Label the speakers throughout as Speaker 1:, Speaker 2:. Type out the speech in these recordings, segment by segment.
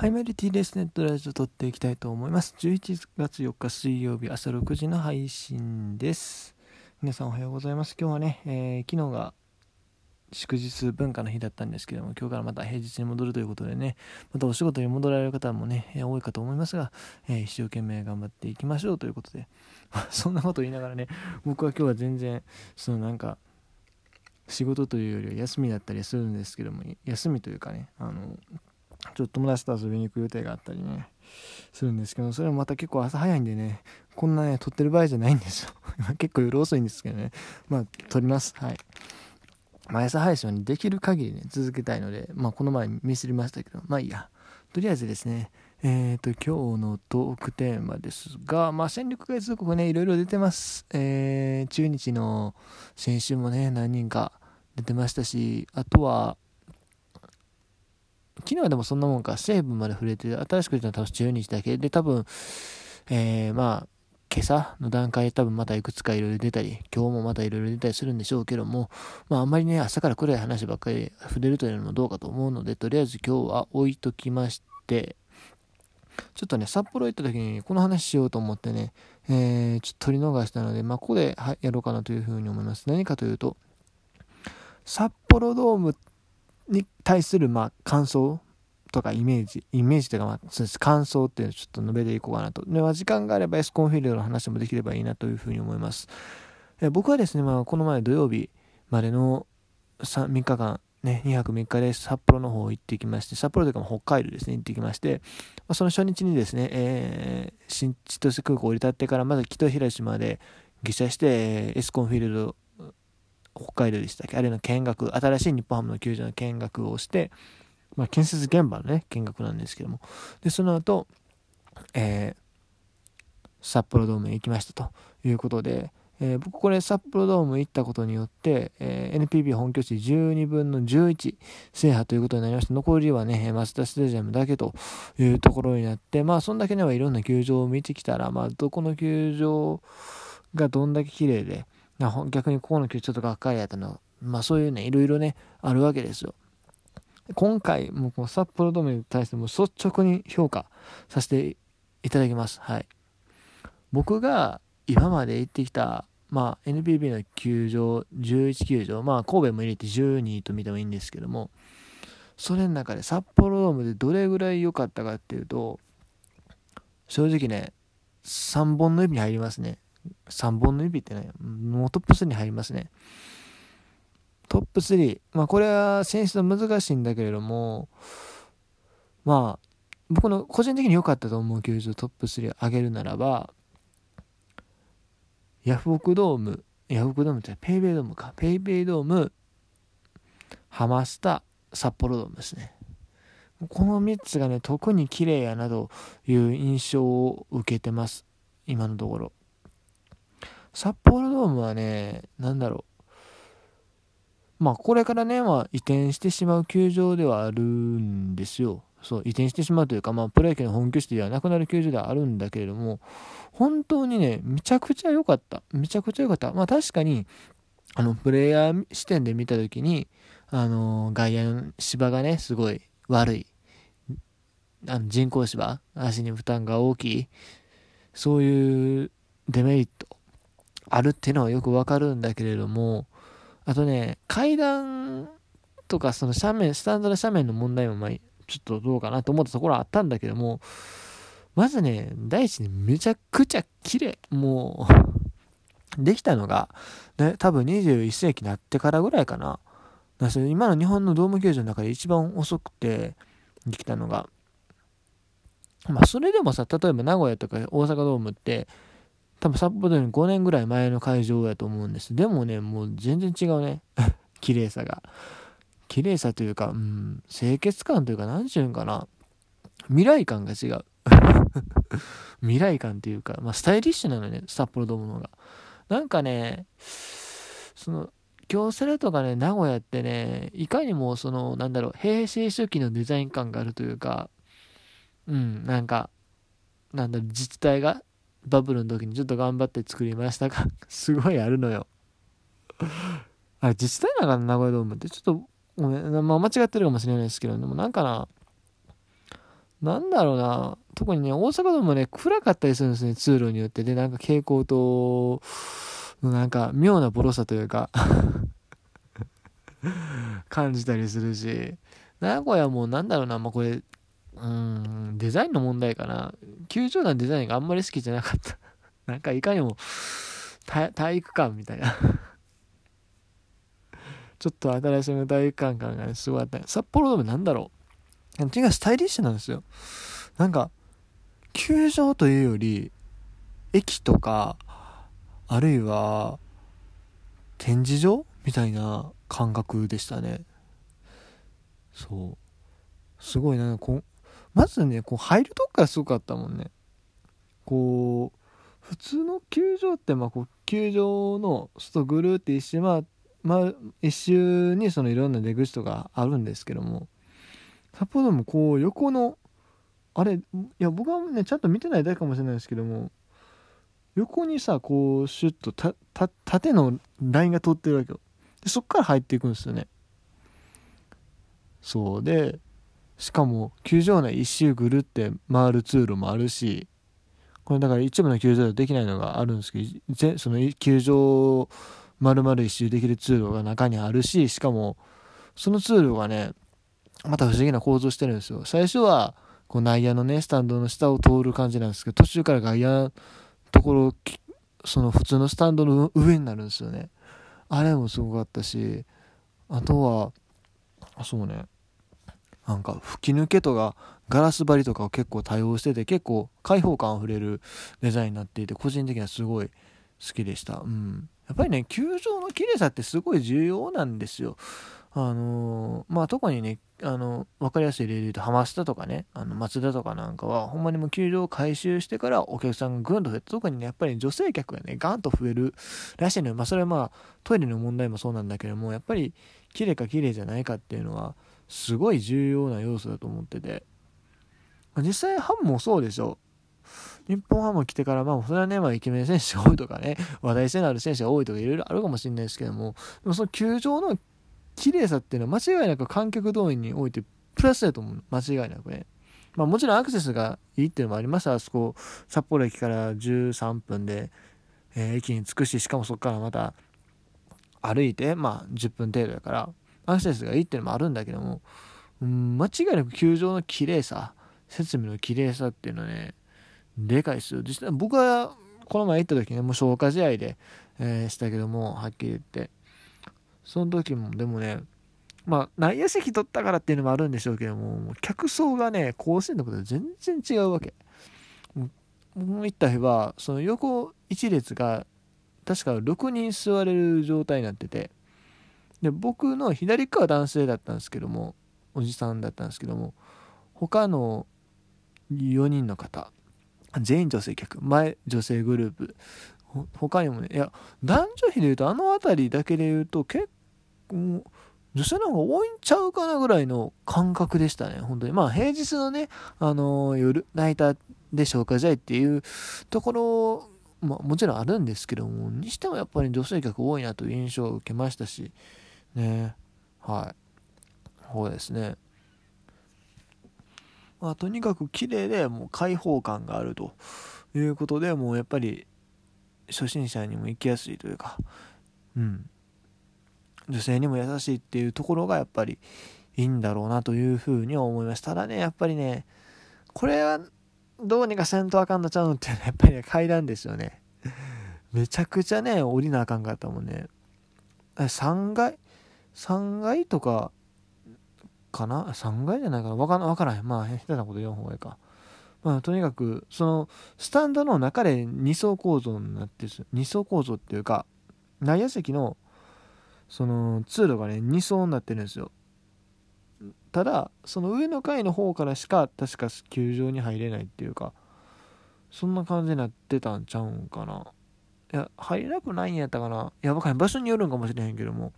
Speaker 1: ハイマリティレスネットラジオ撮っていきたいと思います。11月4日水曜日朝6時の配信です。皆さんおはようございます。今日はね、えー、昨日が祝日文化の日だったんですけども、今日からまた平日に戻るということでね、またお仕事に戻られる方もね、多いかと思いますが、えー、一生懸命頑張っていきましょうということで、そんなこと言いながらね、僕は今日は全然、そのなんか、仕事というよりは休みだったりするんですけども、休みというかね、あの、ちょっと友達と遊びに行く予定があったりね、するんですけど、それもまた結構朝早いんでね、こんなね、撮ってる場合じゃないんですよ。結構夜遅いんですけどね、まあ、撮ります。はい。毎朝配信は、ね、できる限りね、続けたいので、まあ、この前ミスりましたけど、まあいいや。とりあえずですね、えっ、ー、と、今日のトークテーマですが、まあ、戦力外通告ね、いろいろ出てます。えー、中日の選手もね、何人か出てましたし、あとは、昨日はでもそんなもんか、西武まで触れて、新しく出たのは多分中日だけで、多分、えー、まあ、今朝の段階で多分またいくつかいろいろ出たり、今日もまたいろいろ出たりするんでしょうけども、まああんまりね、朝から暗い話ばっかり触れるというのもどうかと思うので、とりあえず今日は置いときまして、ちょっとね、札幌行った時にこの話しようと思ってね、えー、ちょっと取り逃したので、まあここでやろうかなというふうに思います。何かというと、札幌ドームっに対するまあ感想とかイメージ、イメージというかまあ感想っていうのをちょっと述べていこうかなと。では時間があればエスコンフィールドの話もできればいいなというふうに思います。僕はですね、まあこの前土曜日までの 3, 3日間、ね、2泊3日で札幌の方行ってきまして、札幌というか北海道ですね、行ってきまして、ま、その初日にですね、えー、新千歳空港降り立ってからまず北広島で下車して、エスコンフィールド北海道でしたっけ？あれの見学、新しい日本ハムの球場の見学をして、まあ、建設現場のね、見学なんですけども、で、その後、えー、札幌ドームへ行きましたということで、えー、僕これ札幌ドーム行ったことによって、えー、NPB 本拠地12分の11制覇ということになりまして、残りはね、マツダスタジアムだけというところになって、まあ、そんだけではいろんな球場を見てきたら、まあ、どこの球場がどんだけ綺麗で、逆にここの球ちょっとがっかりやったの。まあそういうね、いろいろね、あるわけですよ。今回、もうこの札幌ドームに対しても率直に評価させていただきます。はい。僕が今まで行ってきた、まあ NPB の球場、11球場、まあ神戸も入れて12と見てもいいんですけども、それの中で札幌ドームでどれぐらい良かったかっていうと、正直ね、3本の指に入りますね。3本の指ってね、もうトップ3に入りますね。トップ3。まあこれは選出は難しいんだけれども、まあ、僕の個人的に良かったと思う球場トップ3を上げるならば、ヤフオクドーム、ヤフオクドームってペイペイドームか。ペイペイドーム、ハマスタ、札幌ドームですね。この3つがね、特に綺麗やなという印象を受けてます。今のところ。札幌ドームはね、なんだろう。まあ、これからね、まあ、移転してしまう球場ではあるんですよ。そう、移転してしまうというか、まあ、プロ野球の本拠地ではなくなる球場ではあるんだけれども、本当にね、めちゃくちゃ良かった。めちゃくちゃ良かった。まあ、確かに、あの、プレイヤー視点で見たときに、あの、外野の芝がね、すごい悪い。あの人工芝、足に負担が大きい。そういうデメリットあるっていうのはよくわかるんだけれども、あとね、階段とかその斜面、スタンドの斜面の問題もまあ、ちょっとどうかなと思ったところはあったんだけども、まずね、第一にめちゃくちゃ綺麗。もうできたのが、ね、多分21世紀になってからぐらいかな。だ今の日本のドーム球場の中で一番遅くてできたのが、まあそれでもさ、例えば名古屋とか大阪ドームって、多分札幌より5年ぐらい前の会場やと思うんです。でもね、もう全然違うね。綺麗さが。綺麗さというか、うん、清潔感というか、何て言うんかな。未来感が違う。未来感っていうか、まあ、スタイリッシュなのね、札幌ドームのが。なんかね、その、京セラとかね、名古屋ってね、いかにもその、なんだろう、平成初期のデザイン感があるというか、うん、なんか、なんだろ、自治体がバブルの時にちょっと頑張って作りましたが すごいあるのよあれ、自治体なのかな、名古屋ドームって？ちょっと、ごめん、まあ、間違ってるかもしれないですけど、でもなんかな、なんだろうな、特にね、大阪ドームね、暗かったりするんですね、通路によって。で、なんか蛍光灯のなんか妙なボロさというか 感じたりするし、名古屋もなんだろうな、まあ、これ、うん、デザインの問題かな。球場のデザインがあんまり好きじゃなかった。なんかいかにも体育館みたいな ちょっと新しめの体育館感がね、すごいあった。札幌ドームなんだろう。違う、スタイリッシュなんですよ。なんか、球場というより、駅とか、あるいは、展示場みたいな感覚でしたね。そう。すごいな、こ、まずね、こう入るとこからすごかったもんね。こう、普通の球場って、まあ、こう、球場の外ぐるって一周回って、まあ、一周にそのいろんな出口とかあるんですけども札幌ドームこう横のあれいや僕はねちゃんと見てないだけかもしれないですけども横にさこうシュッとたた縦のラインが通ってるわけよ。でそっから入っていくんですよね。そう。でしかも球場内一周ぐるって回る通路もあるしこれだから一部の球場ではできないのがあるんですけどその球場丸々一周できる通路が中にあるし、しかも、その通路がね、また不思議な構造してるんですよ。最初は、こう内野のね、スタンドの下を通る感じなんですけど、途中から外野のところ、その普通のスタンドの上になるんですよね。あれもすごかったし、あとは、あ、そうね、なんか吹き抜けとかガラス張りとかを結構多用してて、結構開放感あふれるデザインになっていて、個人的にはすごい好きでした。うん。やっぱりね、球場の綺麗さってすごい重要なんですよ。あのー、まあ、特にね、あの、わかりやすい例で言うと、浜下とかね、あの、松田とかなんかは、ほんまにもう球場を改修してからお客さんがぐんと増えて、特にね、やっぱり女性客がね、ガンと増えるらしいのよ。まあ、それはまあ、トイレの問題もそうなんだけども、やっぱり、綺麗か綺麗じゃないかっていうのは、すごい重要な要素だと思ってて。ま実際、ハムもそうでしょ。日本ハム来てから、まあ、それはね、まあ、イケメン選手が多いとかね、話題性のある選手が多いとか、いろいろあるかもしれないですけども、でもその球場の綺麗さっていうのは、間違いなく観客動員において、プラスだと思う。間違いなくね。まあ、もちろんアクセスがいいっていうのもありますあそこ、札幌駅から13分で、えー、駅に着くし、しかもそこからまた歩いて、まあ、10分程度だから、アクセスがいいっていうのもあるんだけども、うん、間違いなく球場の綺麗さ、設備の綺麗さっていうのはね、でかいですよ。実際僕はこの前行った時ね、もう消化試合で、えー、したけども、はっきり言って。その時も、でもね、まあ、内野席取ったからっていうのもあるんでしょうけども、客層がね、甲子園のことで全然違うわけ。僕行った日は、その横一列が、確か6人座れる状態になってて、で、僕の左側は男性だったんですけども、おじさんだったんですけども、他の4人の方、全員女性客前女性グループ他にもねいや男女比で言うとあの辺りだけで言うと結構女性の方が多いんちゃうかなぐらいの感覚でしたね本当に。まあ平日のねあのー、夜ナイターで消化試合っていうところまあ、もちろんあるんですけどもにしてもやっぱり女性客多いなという印象を受けましたしね。はい。そうですね。まあ、とにかく綺麗でもう開放感があるということでもうやっぱり初心者にも行きやすいというか、うん、女性にも優しいっていうところがやっぱりいいんだろうなというふうには思います。ただねやっぱりねこれはどうにかせんとあかんのちゃうのってやっぱりね階段ですよね。めちゃくちゃね降りなあかんかったもんね。3階3階とかかな ?3 階じゃないかな？わからわからへん。まあ、下手なこと言わん方がいいか。まあ、とにかく、その、スタンドの中で2層構造になってるんです2層構造っていうか、内野席の、その、通路がね、2層になってるんですよ。ただ、その上の階の方からしか、確か球場に入れないっていうか、そんな感じになってたんちゃうんかな。いや、入れなくないんやったかな。いや、わかんない。場所によるんかもしれへんけども、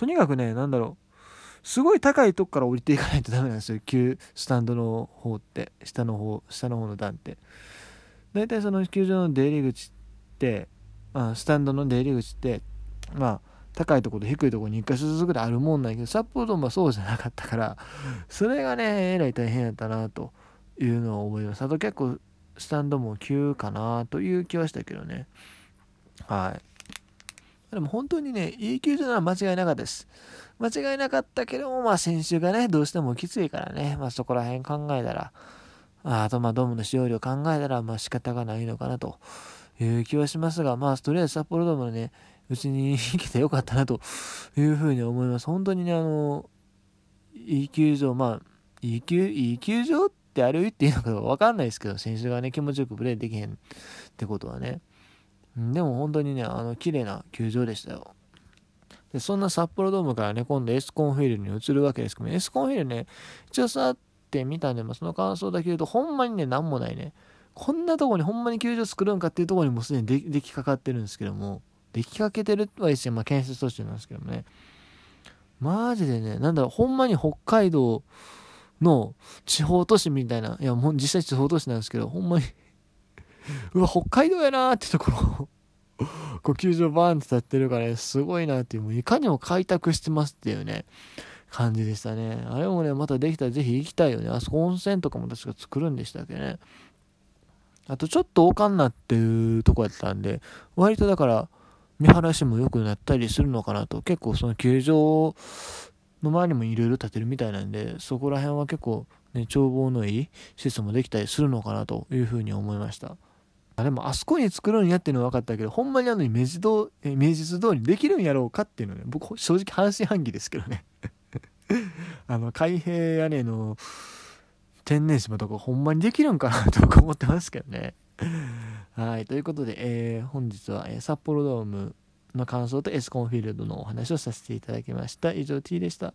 Speaker 1: とにかくね、なんだろう。すごい高いとこから降りていかないとダメなんですよ球スタンドの方って下の方下の方の段って大体その球場の出入り口ってあスタンドの出入り口ってまあ高いところと低いところに1箇所ずつぐらいあるもんなんやけど札幌ドームはそうじゃなかったからそれがねえらい大変やったなというのを覚えます。あと結構スタンドも急かなという気はしたけどね。はい。でも本当にね、いい球場なら間違いなかったです。間違いなかったけども、まあ先週がね、どうしてもきついからね、まあそこら辺考えたら、あとまあドームの使用量考えたら、まあ仕方がないのかなという気はしますが、まあとりあえず札幌ドームのね、うちに来てよかったなというふうに思います。本当にね、あの、いい球場、まあ、いい球、いい球場ってあるっていうのかわかんないですけど、選手がね、気持ちよくプレーできへんってことはね。でも本当にね、あの、綺麗な球場でしたよ。で、そんな札幌ドームからね、今度エスコンフィールドに移るわけですけども、エスコンフィールドね、一応さって見たんで、まあ、その感想だけ言うと、ほんまにね、なんもないね。こんなとこにほんまに球場作るんかっていうところにもすでにでできかかってるんですけども、できかけてるとは一応、まあ、建設途中なんですけどもね。マジでね、なんだろう、ほんまに北海道の地方都市みたいな、いや、もう実際地方都市なんですけど、ほんまに うわ、北海道やなーってところこう球場バーンって立ってるからね、すごいなっていう、もういかにも開拓してますっていうね、感じでしたね。あれもね、またできたらぜひ行きたいよね。あそこ温泉とかも確か作るんでしたっけね。あとちょっとかんなっていうとこやったんで、割とだから、見晴らしも良くなったりするのかなと、結構その球場の周りもいろいろ建てるみたいなんで、そこら辺は結構ね、眺望のいい施設もできたりするのかなというふうに思いました。あでもあそこに作るんやっていうのは分かったけど、ほんまにあの明治通明治通りできるんやろうかっていうのね、僕正直半信半疑ですけどね。あの、海平屋根の天然芝とかほんまにできるんかなとか思ってますけどね。はい、ということで、えー、本日は、えー、札幌ドームの感想とエスコンフィールドのお話をさせていただきました。以上 T でした。